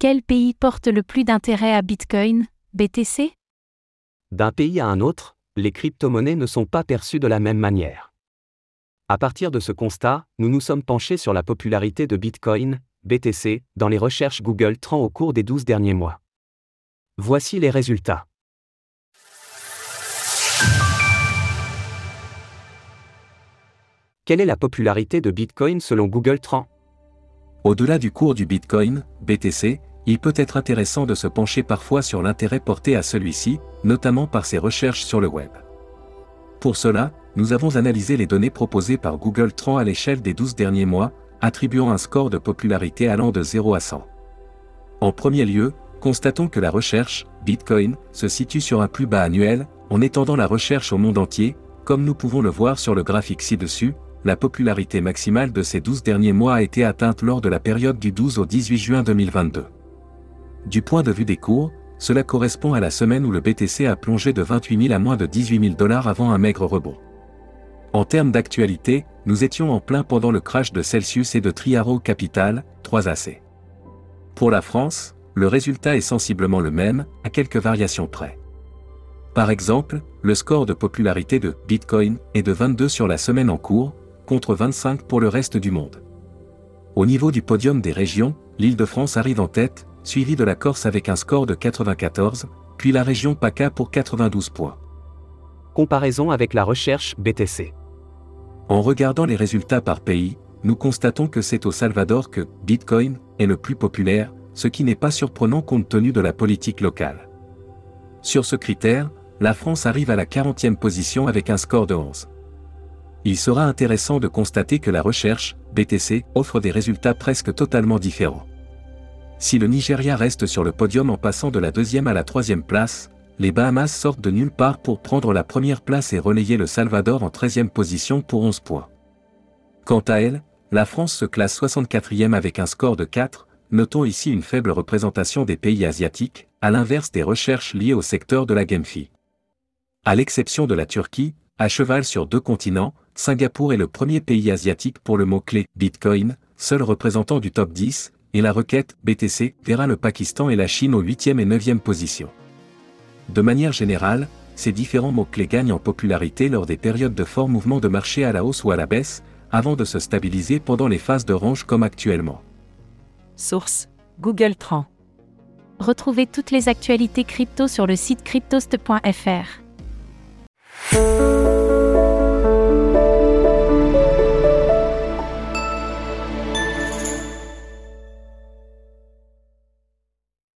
Quel pays porte le plus d'intérêt à Bitcoin, BTC D'un pays à un autre, les crypto-monnaies ne sont pas perçues de la même manière. À partir de ce constat, nous nous sommes penchés sur la popularité de Bitcoin, BTC, dans les recherches Google Trends au cours des 12 derniers mois. Voici les résultats. Quelle est la popularité de Bitcoin selon Google Trends? Au-delà du cours du Bitcoin, BTC, il peut être intéressant de se pencher parfois sur l'intérêt porté à celui-ci, notamment par ses recherches sur le web. Pour cela, nous avons analysé les données proposées par Google Trends à l'échelle des 12 derniers mois, attribuant un score de popularité allant de 0 à 100. En premier lieu, constatons que la recherche, Bitcoin, se situe sur un plus bas annuel, en étendant la recherche au monde entier, comme nous pouvons le voir sur le graphique ci-dessus, la popularité maximale de ces 12 derniers mois a été atteinte lors de la période du 12 au 18 juin 2022. Du point de vue des cours, cela correspond à la semaine où le BTC a plongé de 28 000 à moins de 18 000 dollars avant un maigre rebond. En termes d'actualité, nous étions en plein pendant le crash de Celsius et de Triaro Capital, 3AC. Pour la France, le résultat est sensiblement le même, à quelques variations près. Par exemple, le score de popularité de Bitcoin est de 22 sur la semaine en cours, contre 25 pour le reste du monde. Au niveau du podium des régions, l'Île-de-France arrive en tête, suivi de la Corse avec un score de 94, puis la région PACA pour 92 points. Comparaison avec la recherche BTC. En regardant les résultats par pays, nous constatons que c'est au Salvador que Bitcoin est le plus populaire, ce qui n'est pas surprenant compte tenu de la politique locale. Sur ce critère, la France arrive à la 40e position avec un score de 11. Il sera intéressant de constater que la recherche, BTC, offre des résultats presque totalement différents. Si le Nigeria reste sur le podium en passant de la deuxième à la troisième place, les Bahamas sortent de nulle part pour prendre la première place et relayer le Salvador en 13e position pour 11 points. Quant à elle, la France se classe 64e avec un score de 4, notons ici une faible représentation des pays asiatiques, à l'inverse des recherches liées au secteur de la GameFi. À l'exception de la Turquie, à cheval sur deux continents, Singapour est le premier pays asiatique pour le mot-clé Bitcoin, seul représentant du top 10, et la requête BTC verra le Pakistan et la Chine aux 8e et 9e positions. De manière générale, ces différents mots-clés gagnent en popularité lors des périodes de fort mouvement de marché à la hausse ou à la baisse, avant de se stabiliser pendant les phases de range comme actuellement. Source Google Trends. Retrouvez toutes les actualités crypto sur le site cryptost.fr.